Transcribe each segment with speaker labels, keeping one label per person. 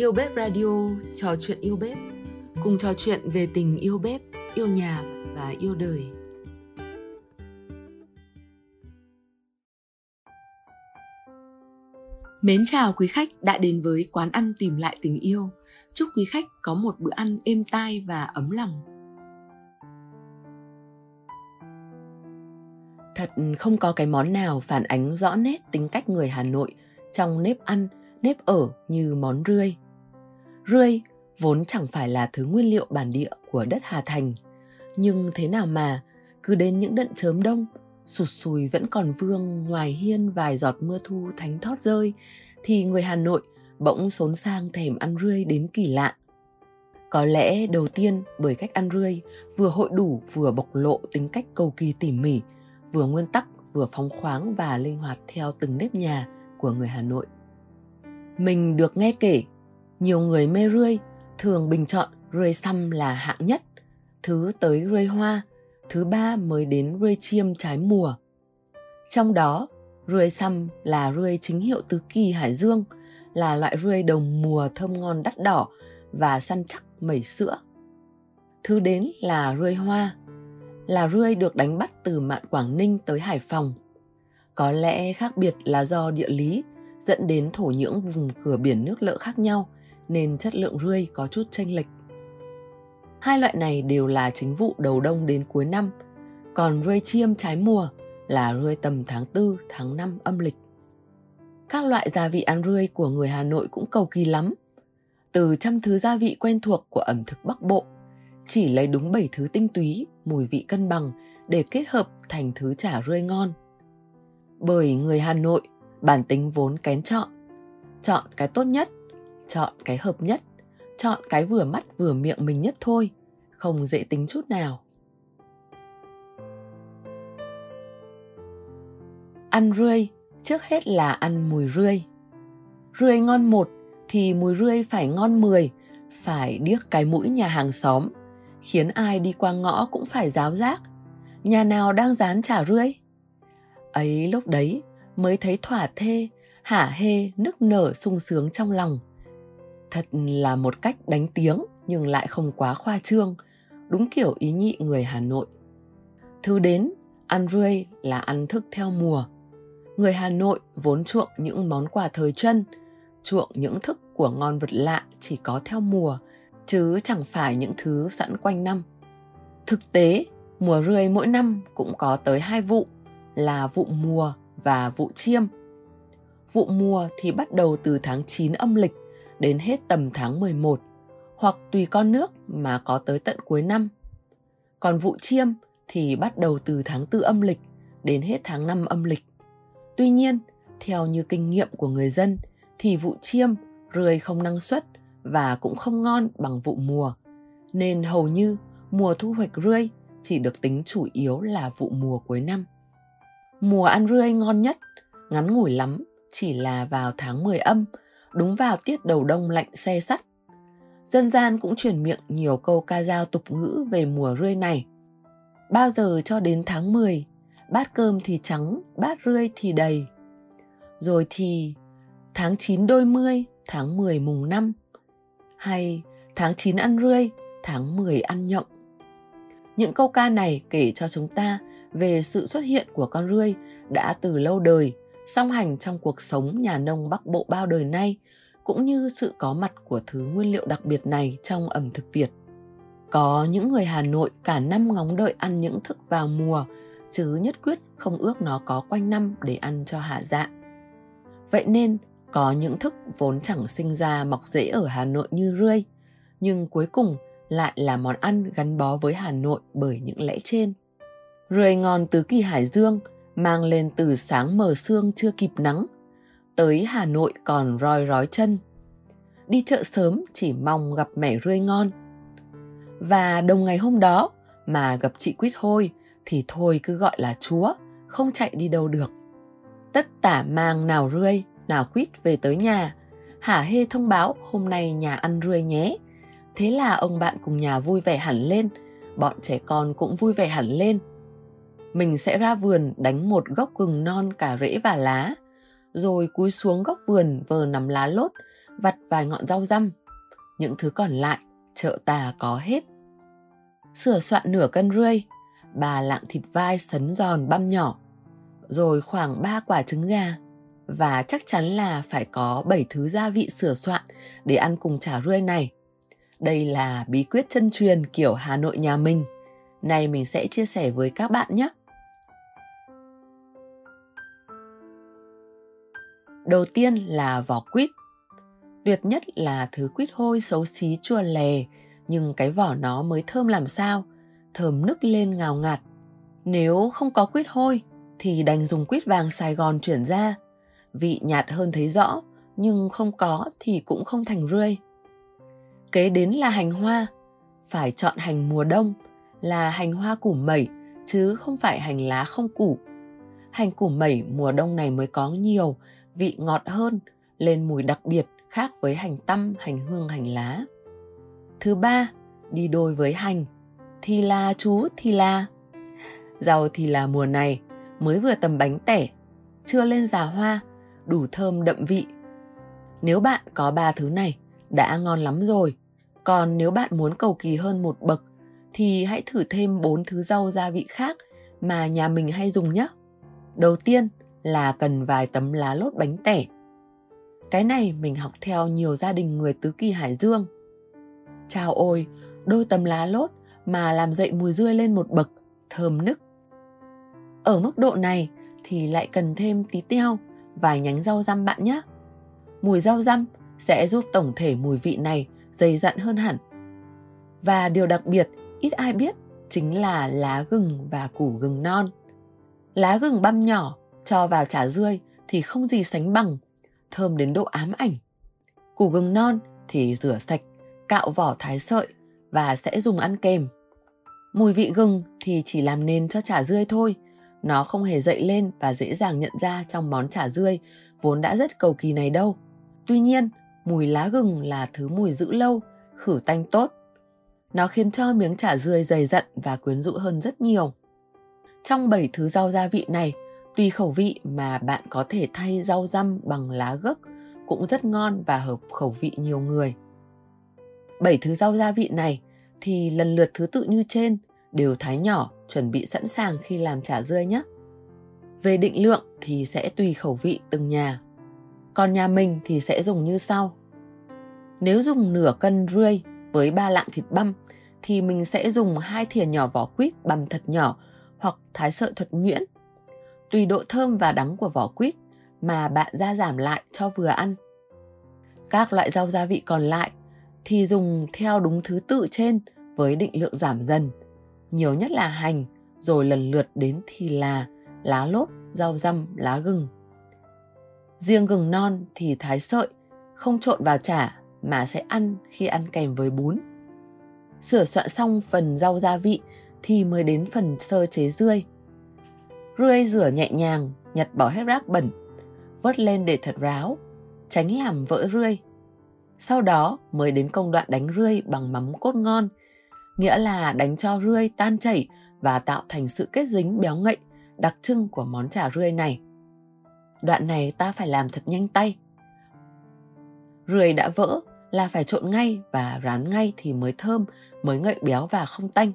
Speaker 1: Yêu Bếp Radio, trò chuyện yêu bếp. Cùng trò chuyện về tình yêu bếp, yêu nhà và yêu đời. Mến chào quý khách đã đến với quán ăn tìm lại tình yêu. Chúc quý khách có một bữa ăn êm tai và ấm lòng. Thật không có cái món nào phản ánh rõ nét tính cách người Hà Nội trong nếp ăn, nếp ở như món rươi. Rươi vốn chẳng phải là thứ nguyên liệu bản địa của đất Hà Thành. Nhưng thế nào mà, cứ đến những đận chớm đông, sụt sùi vẫn còn vương ngoài hiên vài giọt mưa thu thánh thót rơi, thì người Hà Nội bỗng xốn sang thèm ăn rươi đến kỳ lạ. Có lẽ đầu tiên bởi cách ăn rươi vừa hội đủ vừa bộc lộ tính cách cầu kỳ tỉ mỉ, vừa nguyên tắc vừa phóng khoáng và linh hoạt theo từng nếp nhà của người Hà Nội. Mình được nghe kể, nhiều người mê rươi thường bình chọn rươi xăm là hạng nhất, thứ tới rươi hoa, thứ ba mới đến rươi chiêm trái mùa. Trong đó, rươi xăm là rươi chính hiệu tứ kỳ Hải Dương, là loại rươi đồng mùa thơm ngon đắt đỏ và săn chắc mẩy sữa. Thứ đến là rươi hoa, là rươi được đánh bắt từ mạn Quảng Ninh tới Hải Phòng. Có lẽ khác biệt là do địa lý dẫn đến thổ nhưỡng vùng cửa biển nước lợ khác nhau nên chất lượng rươi có chút chênh lệch. Hai loại này đều là chính vụ đầu đông đến cuối năm, còn rươi chiêm trái mùa là rươi tầm tháng 4, tháng 5 âm lịch. Các loại gia vị ăn rươi của người Hà Nội cũng cầu kỳ lắm. Từ trăm thứ gia vị quen thuộc của ẩm thực Bắc Bộ, chỉ lấy đúng 7 thứ tinh túy, mùi vị cân bằng để kết hợp thành thứ chả rươi ngon. Bởi người Hà Nội bản tính vốn kén chọn, chọn cái tốt nhất, chọn cái hợp nhất, chọn cái vừa mắt vừa miệng mình nhất thôi, không dễ tính chút nào. Ăn rươi, trước hết là ăn mùi rươi. Rươi ngon một thì mùi rươi phải ngon mười, phải điếc cái mũi nhà hàng xóm, khiến ai đi qua ngõ cũng phải giáo giác. Nhà nào đang dán chả rươi? Ấy lúc đấy mới thấy thỏa thê, hả hê, nức nở sung sướng trong lòng. Thật là một cách đánh tiếng nhưng lại không quá khoa trương, đúng kiểu ý nhị người Hà Nội. Thứ đến, ăn rươi là ăn thức theo mùa. Người Hà Nội vốn chuộng những món quà thời chân, chuộng những thức của ngon vật lạ chỉ có theo mùa, chứ chẳng phải những thứ sẵn quanh năm. Thực tế, mùa rươi mỗi năm cũng có tới hai vụ là vụ mùa và vụ chiêm. Vụ mùa thì bắt đầu từ tháng 9 âm lịch đến hết tầm tháng 11 hoặc tùy con nước mà có tới tận cuối năm. Còn vụ chiêm thì bắt đầu từ tháng 4 âm lịch đến hết tháng 5 âm lịch. Tuy nhiên, theo như kinh nghiệm của người dân thì vụ chiêm rươi không năng suất và cũng không ngon bằng vụ mùa. Nên hầu như mùa thu hoạch rươi chỉ được tính chủ yếu là vụ mùa cuối năm. Mùa ăn rươi ngon nhất, ngắn ngủi lắm, chỉ là vào tháng 10 âm, đúng vào tiết đầu đông lạnh xe sắt. Dân gian cũng truyền miệng nhiều câu ca dao tục ngữ về mùa rươi này. Bao giờ cho đến tháng 10, bát cơm thì trắng, bát rươi thì đầy. Rồi thì tháng 9 đôi mươi, tháng 10 mùng 5. Hay tháng 9 ăn rươi, tháng 10 ăn nhộng. Những câu ca này kể cho chúng ta về sự xuất hiện của con rươi đã từ lâu đời, song hành trong cuộc sống nhà nông Bắc Bộ bao đời nay, cũng như sự có mặt của thứ nguyên liệu đặc biệt này trong ẩm thực Việt. Có những người Hà Nội cả năm ngóng đợi ăn những thức vào mùa, chứ nhất quyết không ước nó có quanh năm để ăn cho hạ dạ. Vậy nên, có những thức vốn chẳng sinh ra mọc rễ ở Hà Nội như rươi, nhưng cuối cùng lại là món ăn gắn bó với Hà Nội bởi những lẽ trên. Rươi ngon tứ kỳ Hải Dương mang lên từ sáng mờ sương chưa kịp nắng. Tới Hà Nội còn roi rói chân. Đi chợ sớm chỉ mong gặp mẻ rươi ngon. Và đồng ngày hôm đó mà gặp chị Quýt Hôi thì thôi cứ gọi là chúa, không chạy đi đâu được. Tất tả mang nào rươi, nào quýt về tới nhà. Hả hê thông báo hôm nay nhà ăn rươi nhé. Thế là ông bạn cùng nhà vui vẻ hẳn lên, bọn trẻ con cũng vui vẻ hẳn lên mình sẽ ra vườn đánh một gốc gừng non cả rễ và lá, rồi cúi xuống góc vườn vờ nằm lá lốt vặt vài ngọn rau răm. Những thứ còn lại, chợ tà có hết. Sửa soạn nửa cân rươi, bà lạng thịt vai sấn giòn băm nhỏ, rồi khoảng 3 quả trứng gà và chắc chắn là phải có 7 thứ gia vị sửa soạn để ăn cùng chả rươi này. Đây là bí quyết chân truyền kiểu Hà Nội nhà mình. Này mình sẽ chia sẻ với các bạn nhé. Đầu tiên là vỏ quýt. Tuyệt nhất là thứ quýt hôi xấu xí chua lè, nhưng cái vỏ nó mới thơm làm sao, thơm nức lên ngào ngạt. Nếu không có quýt hôi thì đành dùng quýt vàng Sài Gòn chuyển ra. Vị nhạt hơn thấy rõ, nhưng không có thì cũng không thành rươi. Kế đến là hành hoa. Phải chọn hành mùa đông là hành hoa củ mẩy chứ không phải hành lá không củ. Hành củ mẩy mùa đông này mới có nhiều, vị ngọt hơn, lên mùi đặc biệt khác với hành tăm, hành hương, hành lá. Thứ ba, đi đôi với hành, thì là chú thì là. Rau thì là mùa này, mới vừa tầm bánh tẻ, chưa lên già hoa, đủ thơm đậm vị. Nếu bạn có ba thứ này, đã ngon lắm rồi. Còn nếu bạn muốn cầu kỳ hơn một bậc, thì hãy thử thêm bốn thứ rau gia vị khác mà nhà mình hay dùng nhé. Đầu tiên là cần vài tấm lá lốt bánh tẻ. Cái này mình học theo nhiều gia đình người tứ kỳ Hải Dương. Chào ôi, đôi tấm lá lốt mà làm dậy mùi dưa lên một bậc, thơm nức. Ở mức độ này thì lại cần thêm tí tiêu, vài nhánh rau răm bạn nhé. Mùi rau răm sẽ giúp tổng thể mùi vị này dày dặn hơn hẳn. Và điều đặc biệt ít ai biết chính là lá gừng và củ gừng non. Lá gừng băm nhỏ cho vào chả rươi thì không gì sánh bằng, thơm đến độ ám ảnh. Củ gừng non thì rửa sạch, cạo vỏ thái sợi và sẽ dùng ăn kèm. Mùi vị gừng thì chỉ làm nền cho chả rươi thôi, nó không hề dậy lên và dễ dàng nhận ra trong món chả rươi vốn đã rất cầu kỳ này đâu. Tuy nhiên, mùi lá gừng là thứ mùi giữ lâu, khử tanh tốt. Nó khiến cho miếng chả rươi dày dặn và quyến rũ hơn rất nhiều. Trong 7 thứ rau gia vị này, tùy khẩu vị mà bạn có thể thay rau răm bằng lá gấc cũng rất ngon và hợp khẩu vị nhiều người. 7 thứ rau gia vị này thì lần lượt thứ tự như trên đều thái nhỏ, chuẩn bị sẵn sàng khi làm chả dưa nhé. Về định lượng thì sẽ tùy khẩu vị từng nhà. Còn nhà mình thì sẽ dùng như sau. Nếu dùng nửa cân rươi với ba lạng thịt băm thì mình sẽ dùng hai thìa nhỏ vỏ quýt băm thật nhỏ hoặc thái sợi thật nhuyễn. Tùy độ thơm và đắng của vỏ quýt mà bạn ra giảm lại cho vừa ăn. Các loại rau gia vị còn lại thì dùng theo đúng thứ tự trên với định lượng giảm dần. Nhiều nhất là hành, rồi lần lượt đến thì là lá lốt, rau răm, lá gừng. Riêng gừng non thì thái sợi, không trộn vào chả mà sẽ ăn khi ăn kèm với bún. Sửa soạn xong phần rau gia vị thì mới đến phần sơ chế rươi. Rươi rửa nhẹ nhàng, nhặt bỏ hết rác bẩn, vớt lên để thật ráo, tránh làm vỡ rươi. Sau đó mới đến công đoạn đánh rươi bằng mắm cốt ngon, nghĩa là đánh cho rươi tan chảy và tạo thành sự kết dính béo ngậy đặc trưng của món chả rươi này. Đoạn này ta phải làm thật nhanh tay. Rươi đã vỡ là phải trộn ngay và rán ngay thì mới thơm, mới ngậy béo và không tanh.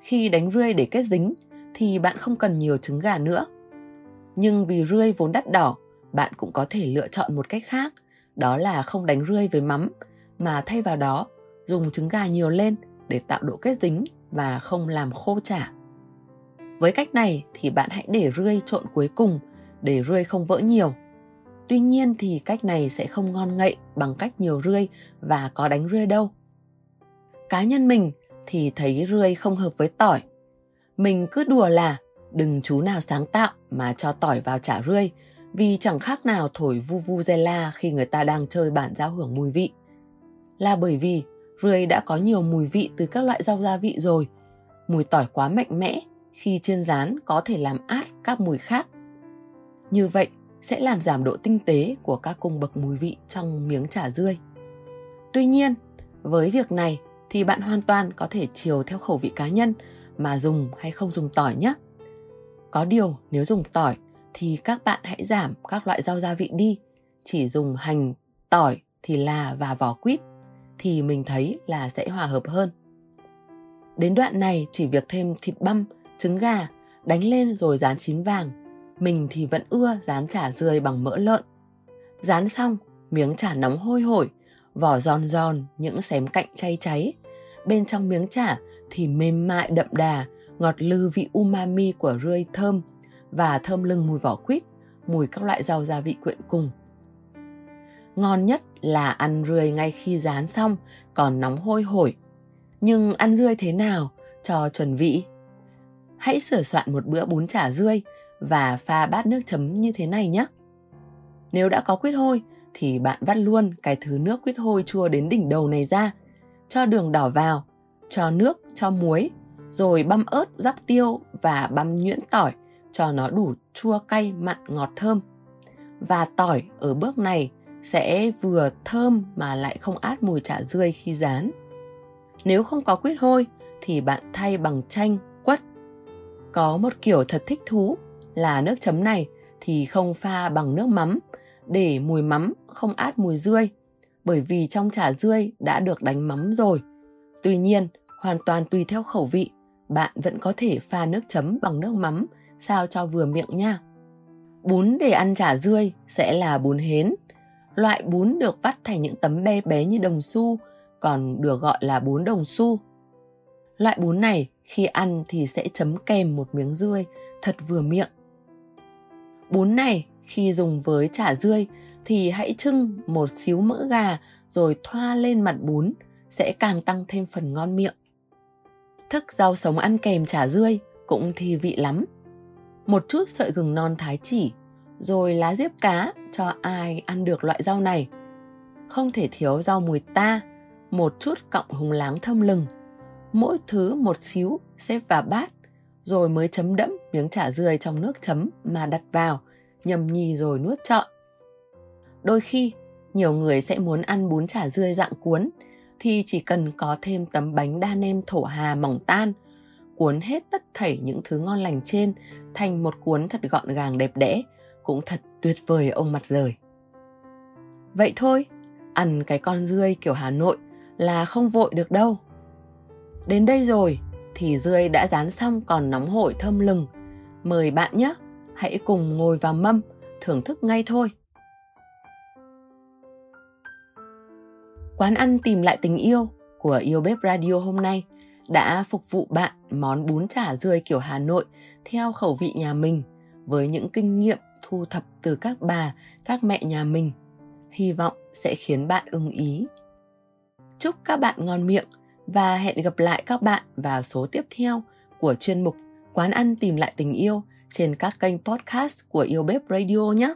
Speaker 1: Khi đánh rươi để kết dính thì bạn không cần nhiều trứng gà nữa. Nhưng vì rươi vốn đắt đỏ, bạn cũng có thể lựa chọn một cách khác, đó là không đánh rươi với mắm mà thay vào đó dùng trứng gà nhiều lên để tạo độ kết dính và không làm khô chả. Với cách này thì bạn hãy để rươi trộn cuối cùng để rươi không vỡ nhiều. Tuy nhiên thì cách này sẽ không ngon ngậy bằng cách nhiều rươi và có đánh rươi đâu. Cá nhân mình thì thấy rươi không hợp với tỏi. Mình cứ đùa là đừng chú nào sáng tạo mà cho tỏi vào chả rươi vì chẳng khác nào thổi vu vu zela khi người ta đang chơi bản giao hưởng mùi vị. Là bởi vì rươi đã có nhiều mùi vị từ các loại rau gia vị rồi. Mùi tỏi quá mạnh mẽ khi chiên rán có thể làm át các mùi khác. Như vậy sẽ làm giảm độ tinh tế của các cung bậc mùi vị trong miếng chả rươi. Tuy nhiên, với việc này thì bạn hoàn toàn có thể chiều theo khẩu vị cá nhân mà dùng hay không dùng tỏi nhé. Có điều nếu dùng tỏi thì các bạn hãy giảm các loại rau gia vị đi, chỉ dùng hành, tỏi thì là và vỏ quýt thì mình thấy là sẽ hòa hợp hơn. Đến đoạn này chỉ việc thêm thịt băm, trứng gà, đánh lên rồi rán chín vàng. Mình thì vẫn ưa rán chả rươi bằng mỡ lợn. Rán xong, miếng chả nóng hôi hổi, vỏ giòn giòn, những xém cạnh chay cháy. Bên trong miếng chả thì mềm mại đậm đà, ngọt lư vị umami của rươi thơm và thơm lưng mùi vỏ quýt, mùi các loại rau gia vị quyện cùng. Ngon nhất là ăn rươi ngay khi rán xong, còn nóng hôi hổi. Nhưng ăn rươi thế nào cho chuẩn vị? Hãy sửa soạn một bữa bún chả rươi và pha bát nước chấm như thế này nhé. Nếu đã có quýt hôi thì bạn vắt luôn cái thứ nước quýt hôi chua đến đỉnh đầu này ra, cho đường đỏ vào, cho nước, cho muối, rồi băm ớt, rắc tiêu và băm nhuyễn tỏi cho nó đủ chua cay mặn ngọt thơm. Và tỏi ở bước này sẽ vừa thơm mà lại không át mùi chả rươi khi rán. Nếu không có quýt hôi thì bạn thay bằng chanh, quất. Có một kiểu thật thích thú là nước chấm này thì không pha bằng nước mắm để mùi mắm không át mùi rươi bởi vì trong chả rươi đã được đánh mắm rồi. Tuy nhiên, hoàn toàn tùy theo khẩu vị, bạn vẫn có thể pha nước chấm bằng nước mắm sao cho vừa miệng nha. Bún để ăn chả rươi sẽ là bún hến. Loại bún được vắt thành những tấm bé bé như đồng xu, còn được gọi là bún đồng xu. Loại bún này khi ăn thì sẽ chấm kèm một miếng rươi thật vừa miệng. Bún này khi dùng với chả dươi thì hãy trưng một xíu mỡ gà rồi thoa lên mặt bún sẽ càng tăng thêm phần ngon miệng. Thức rau sống ăn kèm chả dươi cũng thì vị lắm. Một chút sợi gừng non thái chỉ, rồi lá diếp cá cho ai ăn được loại rau này. Không thể thiếu rau mùi ta, một chút cọng húng láng thơm lừng. Mỗi thứ một xíu xếp vào bát, rồi mới chấm đẫm miếng chả dươi trong nước chấm mà đặt vào – nhầm nhì rồi nuốt trọn. Đôi khi, nhiều người sẽ muốn ăn bún chả dươi dạng cuốn thì chỉ cần có thêm tấm bánh đa nem thổ hà mỏng tan, cuốn hết tất thảy những thứ ngon lành trên thành một cuốn thật gọn gàng đẹp đẽ, cũng thật tuyệt vời ông mặt rời. Vậy thôi, ăn cái con dươi kiểu Hà Nội là không vội được đâu. Đến đây rồi thì dươi đã rán xong còn nóng hổi thơm lừng. Mời bạn nhé! Hãy cùng ngồi vào mâm, thưởng thức ngay thôi. Quán ăn tìm lại tình yêu của yêu bếp radio hôm nay đã phục vụ bạn món bún chả rươi kiểu hà nội theo khẩu vị nhà mình với những kinh nghiệm thu thập từ các bà, các mẹ nhà mình. Hy vọng sẽ khiến bạn ưng ý. Chúc các bạn ngon miệng và hẹn gặp lại các bạn vào số tiếp theo của chuyên mục quán ăn tìm lại tình yêu trên các kênh podcast của Yêu Bếp Radio nhé.